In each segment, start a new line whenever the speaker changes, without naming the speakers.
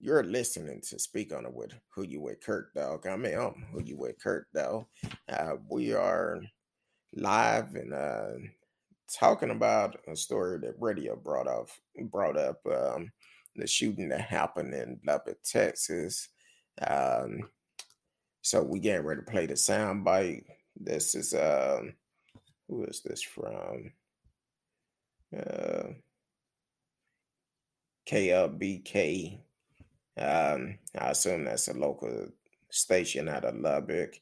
You're listening to Speak on it with Who You With Kurt Dog. I mean, I'm Who You With Kurt Dog. Uh, we are live and uh, talking about a story that radio brought off brought up um, the shooting that happened in Lubbock, Texas. Um, so we getting ready to play the sound bite. This is um, who is this from? Uh, KLBK. Um, I assume that's a local station out of Lubbock.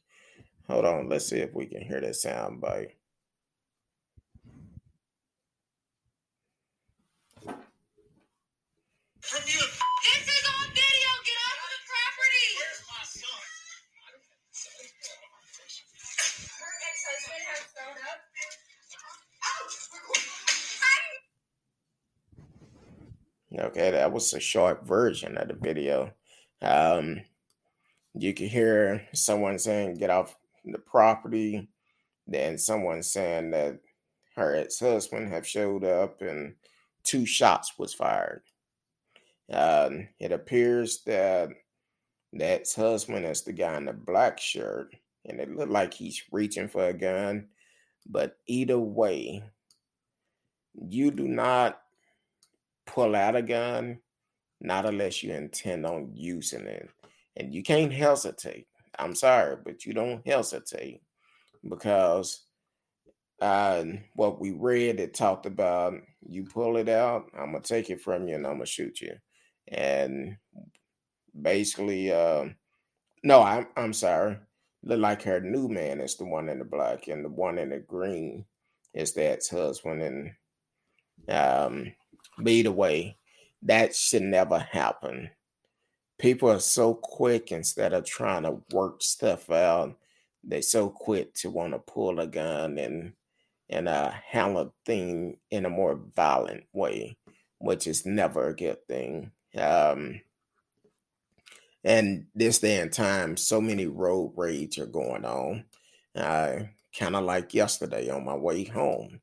Hold on, let's see if we can hear that sound bite. Okay, that was a short version of the video. Um, you could hear someone saying, "Get off the property." Then someone saying that her ex-husband have showed up and two shots was fired. Um, it appears that the ex-husband is the guy in the black shirt, and it looked like he's reaching for a gun. But either way, you do not pull out a gun, not unless you intend on using it. And you can't hesitate. I'm sorry, but you don't hesitate because uh, what we read, it talked about you pull it out, I'm to take it from you and I'm to shoot you. And basically, uh, no, I'm, I'm sorry. Look like her new man is the one in the black, and the one in the green is that's husband. And um, but either way, that should never happen. People are so quick instead of trying to work stuff out, They're so quick to want to pull a gun and and uh, handle thing in a more violent way, which is never a good thing. Um, and this day and time, so many road rage are going on. Uh, kind of like yesterday on my way home.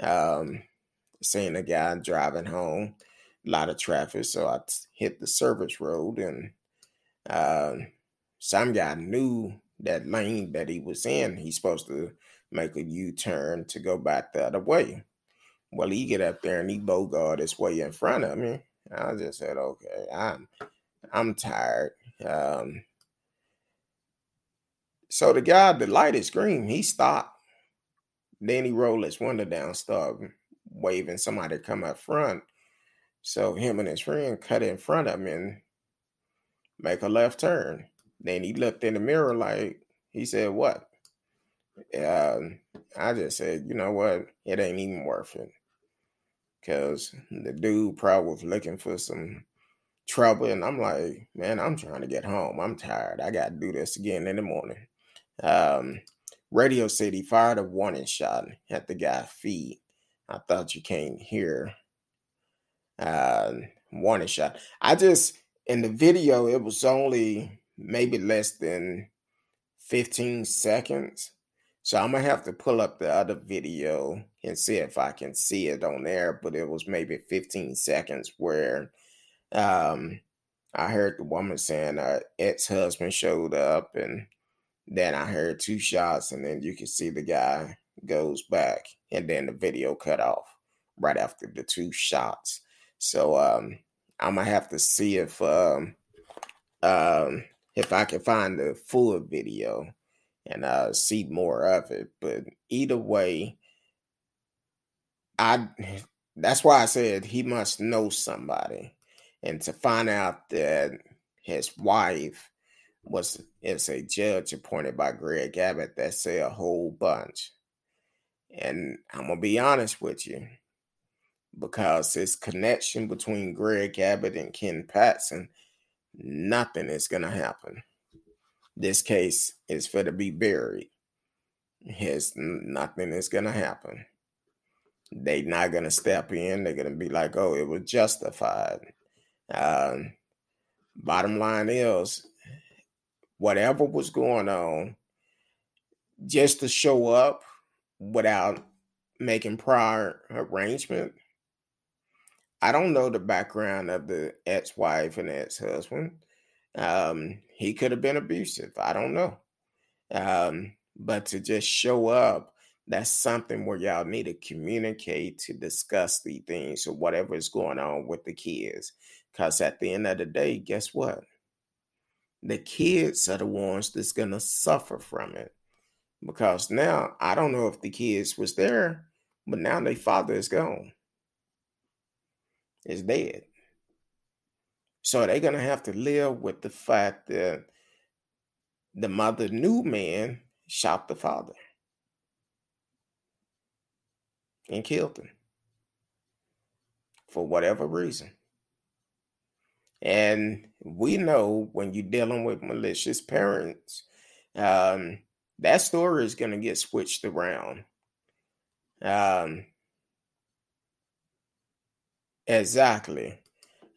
Um, seeing a guy driving home, a lot of traffic, so I hit the service road, and uh, some guy knew that lane that he was in. He's supposed to make a U turn to go back the other way. Well, he get up there and he bogart his way in front of me. I just said, okay, I'm I'm tired. Um, so the guy, the light is green. He stopped. Then he rolled his window down, started waving somebody to come up front. So him and his friend cut in front of me and make a left turn. Then he looked in the mirror like he said, "What?" Um, I just said, "You know what? It ain't even worth it." Because the dude probably was looking for some trouble, and I'm like, "Man, I'm trying to get home. I'm tired. I got to do this again in the morning." Um, Radio City fired a warning shot at the guy's feet. I thought you can't hear uh, warning shot. I just in the video it was only maybe less than 15 seconds. So I'm gonna have to pull up the other video and see if I can see it on there. But it was maybe 15 seconds where um, I heard the woman saying her ex-husband showed up, and then I heard two shots, and then you can see the guy goes back, and then the video cut off right after the two shots. So um, I'm gonna have to see if um, um, if I can find the full video and uh, see more of it. But either way, I that's why I said he must know somebody, and to find out that his wife was is a judge appointed by Greg Abbott, that say a whole bunch. And I'm gonna be honest with you, because this connection between Greg Abbott and Ken Paxton, nothing is gonna happen. This case is for to be buried. His nothing is gonna happen. They're not gonna step in. They're gonna be like, "Oh, it was justified." Um, bottom line is, whatever was going on, just to show up without making prior arrangement, I don't know the background of the ex-wife and ex-husband. Um, he could have been abusive. I don't know. Um, but to just show up, that's something where y'all need to communicate to discuss the things or whatever is going on with the kids. Because at the end of the day, guess what? The kids are the ones that's gonna suffer from it. Because now I don't know if the kids was there, but now their father is gone. Is dead. So they're gonna have to live with the fact that the mother knew man shot the father and killed him for whatever reason. And we know when you're dealing with malicious parents, um, that story is going to get switched around. Um, exactly.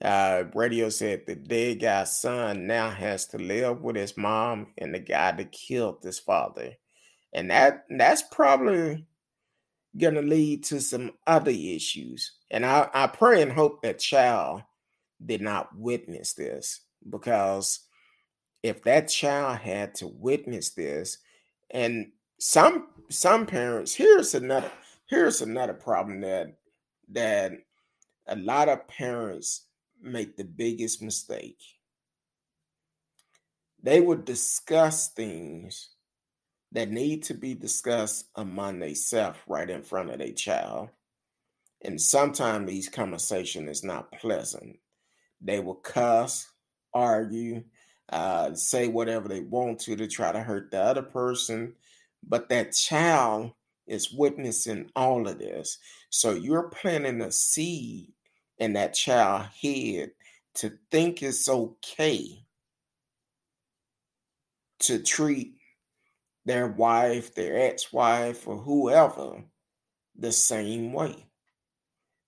Uh, radio said the dead guy's son now has to live with his mom and the guy that killed his father, and that that's probably gonna lead to some other issues. And I, I pray and hope that child did not witness this because if that child had to witness this, and some some parents, here's another here's another problem that that a lot of parents make the biggest mistake. They would discuss things that need to be discussed among themselves right in front of their child. And sometimes these conversation is not pleasant. They will cuss, argue, uh, say whatever they want to to try to hurt the other person. But that child is witnessing all of this. So you're planting a seed in that child head to think it's okay to treat their wife, their ex-wife, or whoever the same way.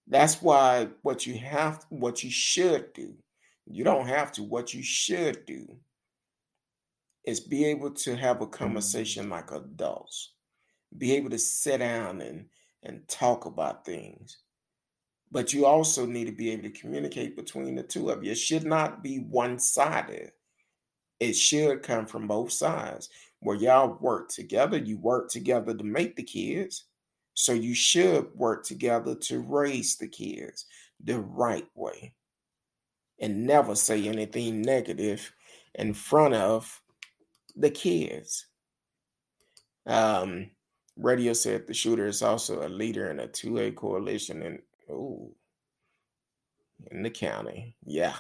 That's why what you have what you should do, you don't have to, what you should do is be able to have a mm-hmm. conversation like adults. Be able to sit down and and talk about things but you also need to be able to communicate between the two of you. It should not be one sided, it should come from both sides where y'all work together. You work together to make the kids. So you should work together to raise the kids the right way and never say anything negative in front of the kids. Um, Radio said the shooter is also a leader in a 2A coalition in Oh, in the county. Yeah.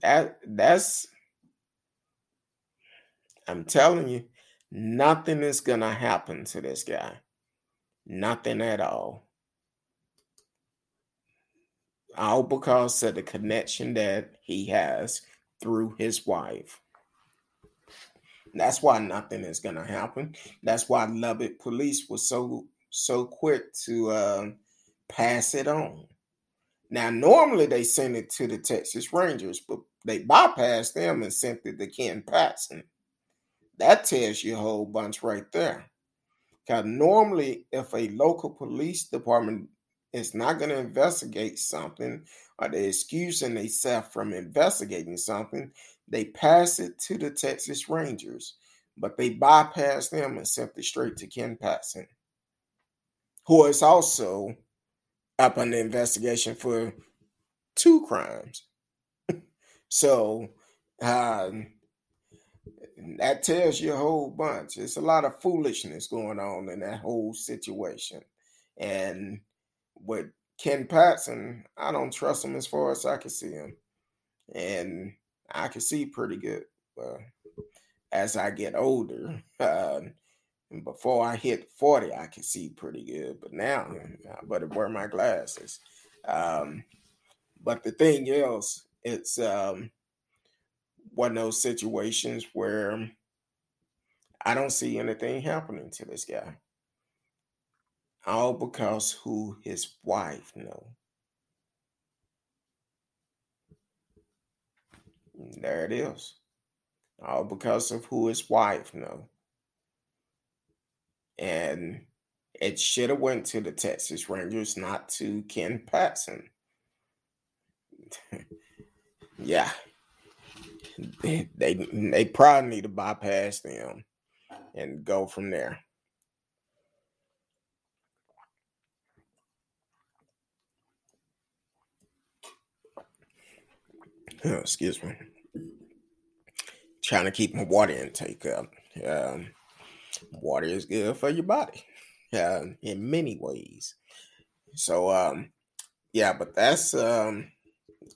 That that's I'm telling you, nothing is gonna happen to this guy. Nothing at all. All because of the connection that he has through his wife. That's why nothing is gonna happen. That's why Lubbock police was so so quick to uh, pass it on. Now, normally they send it to the Texas Rangers, but they bypassed them and sent it to Ken Paxton. That tells you a whole bunch right there. Because normally, if a local police department is not going to investigate something or they're excusing themselves from investigating something, they pass it to the Texas Rangers. But they bypass them and sent it straight to Ken Paxton, who is also up on the investigation for two crimes. so um, that tells you a whole bunch. It's a lot of foolishness going on in that whole situation. And with Ken Paxton, I don't trust him as far as I can see him. And I can see pretty good. Well, as I get older, uh, and before I hit 40, I can see pretty good. But now I better wear my glasses. Um, but the thing is, it's um, one of those situations where I don't see anything happening to this guy. All because who his wife know. There it is. All because of who his wife know and it should have went to the Texas Rangers, not to Ken Paxton. yeah, they, they they probably need to bypass them and go from there. Oh, excuse me. Trying to keep my water intake up. Um, water is good for your body uh, in many ways. So, um, yeah, but that's um,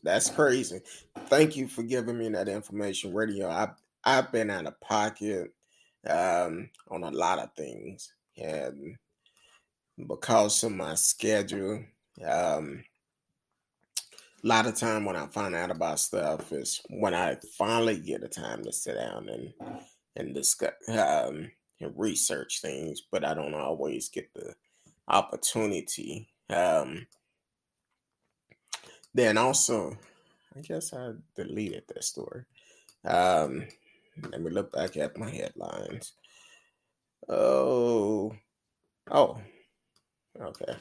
that's crazy. Thank you for giving me that information, radio. I I've been out of pocket um, on a lot of things, and because of my schedule, um, a lot of time when I find out about stuff is when I finally get a time to sit down and and discuss um, and research things, but I don't always get the opportunity. Um, then also, I guess I deleted that story. Um, let me look back at my headlines. Oh, oh, okay.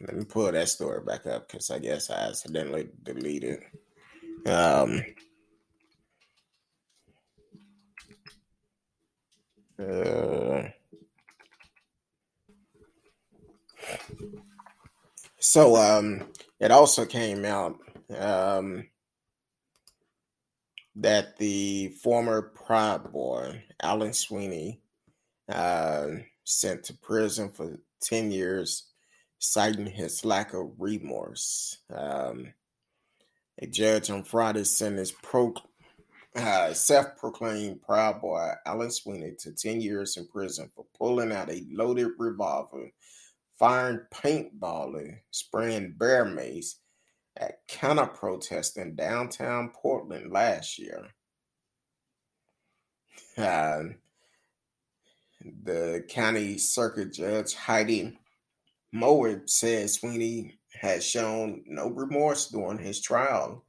Let me pull that story back up because I guess I accidentally deleted. Um, uh, so um, it also came out um, that the former Proud Boy, Alan Sweeney, uh, sent to prison for 10 years citing his lack of remorse. Um, a judge on Friday sentenced pro, uh, self-proclaimed Proud Boy Alan Sweeney to 10 years in prison for pulling out a loaded revolver, firing paintballing, spraying bear mace at counter protests in downtown Portland last year. Uh, the county circuit judge Heidi Moawad said Sweeney had shown no remorse during his trial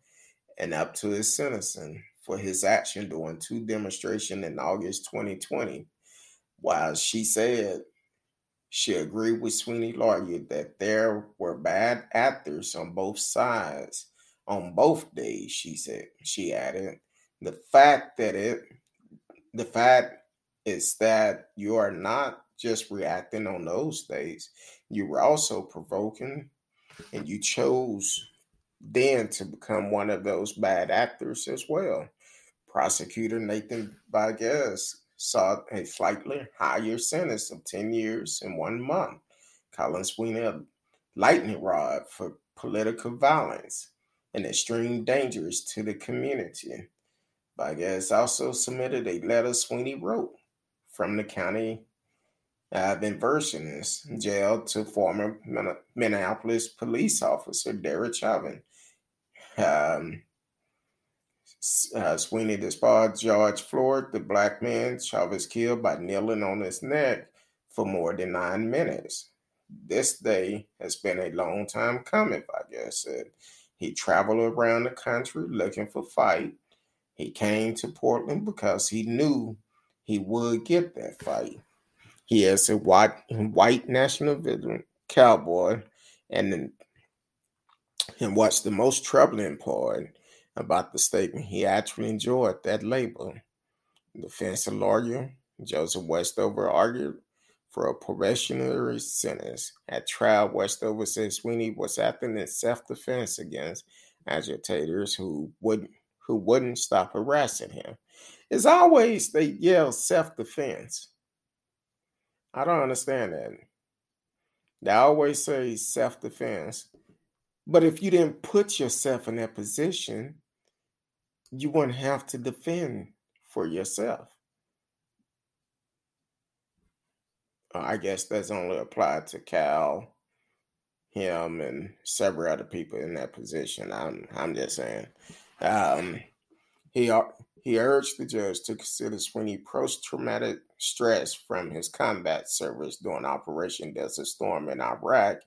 and up to his sentencing for his action during two demonstrations in August 2020. While she said she agreed with Sweeney lawyer that there were bad actors on both sides on both days, she said she added. The fact that it the fact is that you are not just reacting on those days. You were also provoking, and you chose then to become one of those bad actors as well. Prosecutor Nathan Vargas sought a slightly higher sentence of 10 years and one month. Colin Sweeney a lightning rod for political violence and extreme dangers to the community. Vargas also submitted a letter Sweeney wrote from the county have been versions jailed to former Minneapolis police officer Derek Chauvin. Um, uh, Sweeney disbarred George Floyd, the black man Chauvin killed by kneeling on his neck for more than nine minutes. This day has been a long time coming, I guess. Said. He traveled around the country looking for fight. He came to Portland because he knew he would get that fight. He is a white white nationalism cowboy, and and what's the most troubling part about the statement? He actually enjoyed that label. Defense lawyer Joseph Westover argued for a probationary sentence. At trial, Westover said Sweeney was acting in self-defense against agitators who wouldn't who wouldn't stop harassing him. As always, they yell self-defense. I don't understand that. They always say self defense. But if you didn't put yourself in that position, you wouldn't have to defend for yourself. Uh, I guess that's only applied to Cal, him, and several other people in that position. I'm I'm just saying. Um, he he urged the judge to consider Sweeney post traumatic stress from his combat service during Operation Desert Storm in Iraq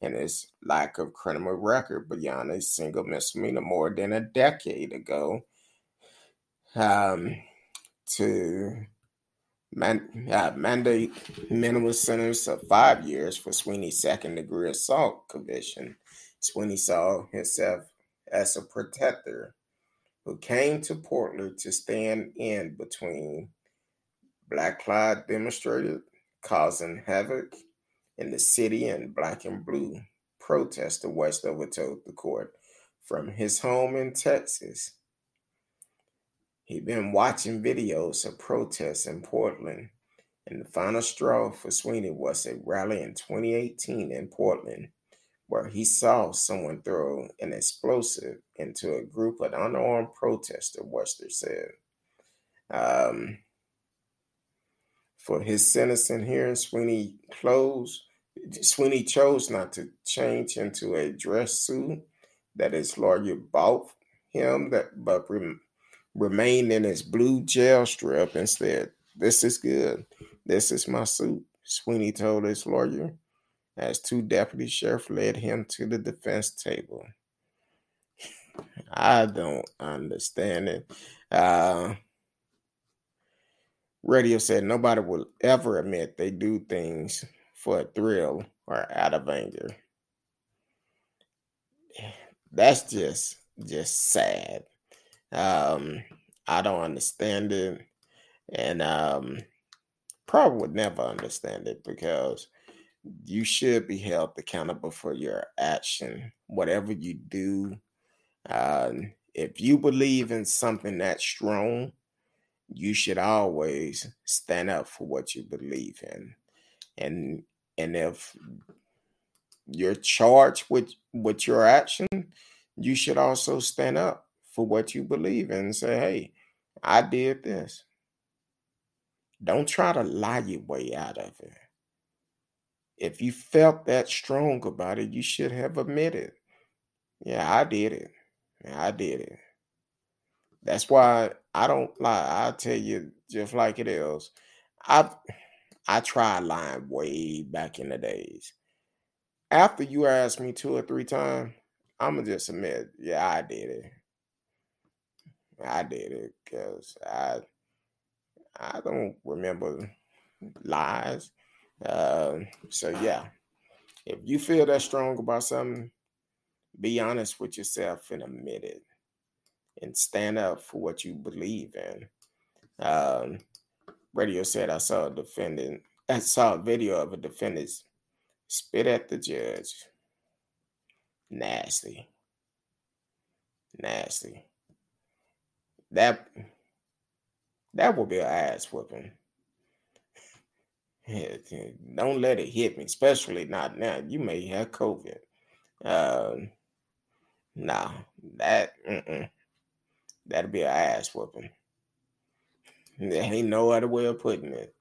and his lack of criminal record beyond a single misdemeanor more than a decade ago um, to man, uh, mandate minimum sentence of five years for Sweeney's second degree assault conviction. Sweeney saw himself as a protector who came to Portland to stand in between Black Pride demonstrators causing havoc in the city and black and blue protester Westover told the court from his home in Texas. He'd been watching videos of protests in Portland, and the final straw for Sweeney was a rally in 2018 in Portland where he saw someone throw an explosive into a group of unarmed protesters, Wester said. Um, for his sentencing hearing, Sweeney closed. Sweeney chose not to change into a dress suit that his lawyer bought him, that but rem, remained in his blue jail strip instead. This is good. This is my suit, Sweeney told his lawyer as two deputy sheriffs led him to the defense table. I don't understand it. Uh, radio said nobody will ever admit they do things for a thrill or out of anger. That's just just sad. Um, I don't understand it, and um, probably would never understand it because you should be held accountable for your action, whatever you do. Uh, if you believe in something that strong, you should always stand up for what you believe in. And and if you're charged with with your action, you should also stand up for what you believe in and say, "Hey, I did this." Don't try to lie your way out of it. If you felt that strong about it, you should have admitted, yeah, I did it. Yeah, I did it. That's why I don't lie. I tell you just like it is. I I tried lying way back in the days. After you asked me two or three times, I'ma just admit, yeah, I did it. I did it because I I don't remember lies. Uh, so yeah, if you feel that strong about something, be honest with yourself and admit it, and stand up for what you believe in. Um, radio said I saw a defendant. I saw a video of a defendant spit at the judge. Nasty, nasty. That that will be an ass whooping. Don't let it hit me, especially not now. You may have COVID. Uh, nah, that that'd be an ass whooping. There ain't no other way of putting it.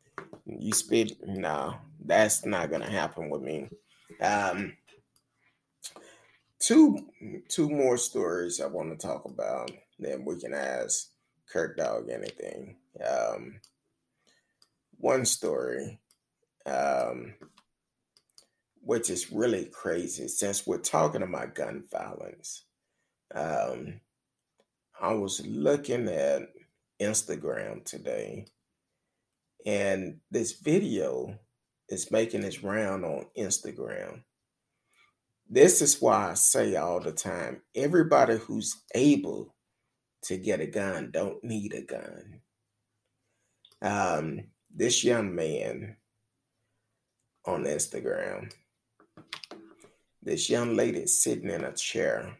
You spit, no, that's not gonna happen with me. Um, two two more stories I want to talk about. Then we can ask Kurt Dog anything. Um, one story um, which is really crazy since we're talking about gun violence. Um, I was looking at Instagram today, and this video is making its round on Instagram. This is why I say all the time everybody who's able to get a gun don't need a gun. Um, this young man on Instagram. This young lady sitting in a chair.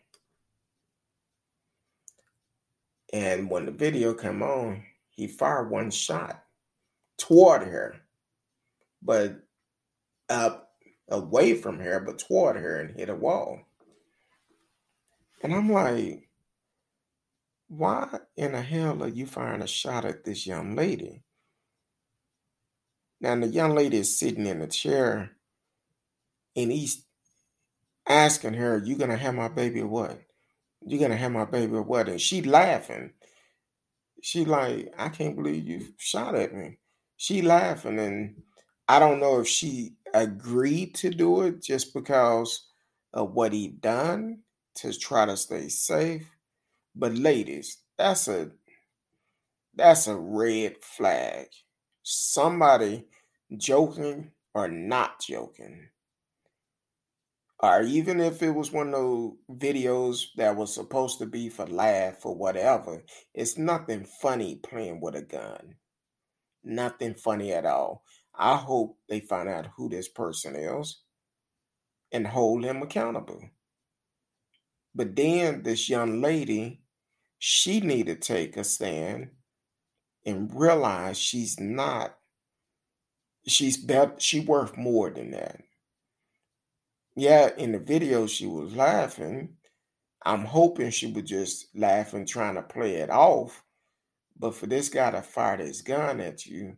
And when the video came on, he fired one shot toward her, but up away from her, but toward her and hit a wall. And I'm like, why in the hell are you firing a shot at this young lady? Now the young lady is sitting in a chair and he's asking her, You gonna have my baby or what? You gonna have my baby or what? And she laughing. She like, I can't believe you shot at me. She laughing and I don't know if she agreed to do it just because of what he done to try to stay safe. But ladies, that's a that's a red flag somebody joking or not joking, or even if it was one of those videos that was supposed to be for laugh or whatever, it's nothing funny playing with a gun. Nothing funny at all. I hope they find out who this person is and hold him accountable. But then this young lady, she need to take a stand and realize she's not, she's better, she worth more than that yeah, in the video she was laughing. I'm hoping she was just laughing, trying to play it off. But for this guy to fire his gun at you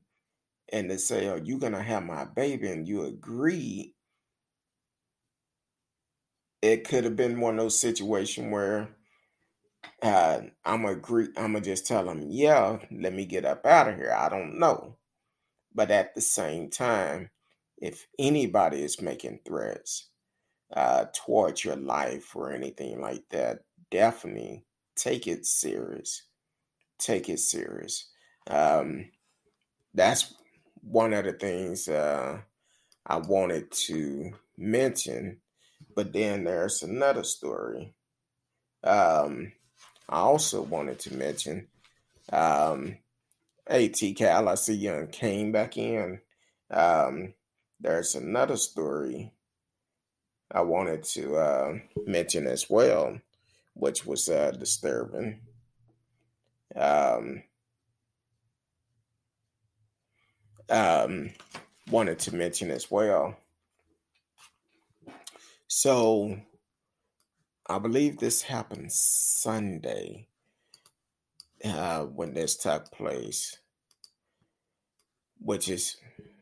and to say, "Oh, you're gonna have my baby," and you agree, it could have been one of those situations where uh, I'm agree. I'm gonna just tell them, "Yeah, let me get up out of here." I don't know, but at the same time, if anybody is making threats uh, towards your life or anything like that, definitely take it serious. Take it serious. Um, that's one of the things uh, I wanted to mention. But then there's another story. Um, I also wanted to mention. Um, hey, T Cal, I see you came back in. Um, there's another story I wanted to uh, mention as well, which was uh, disturbing. Um, um, wanted to mention as well. So, I believe this happened Sunday uh, when this took place, which is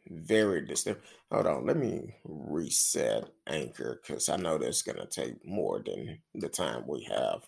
very disturbing. Hold on, let me reset Anchor because I know that's going to take more than the time we have.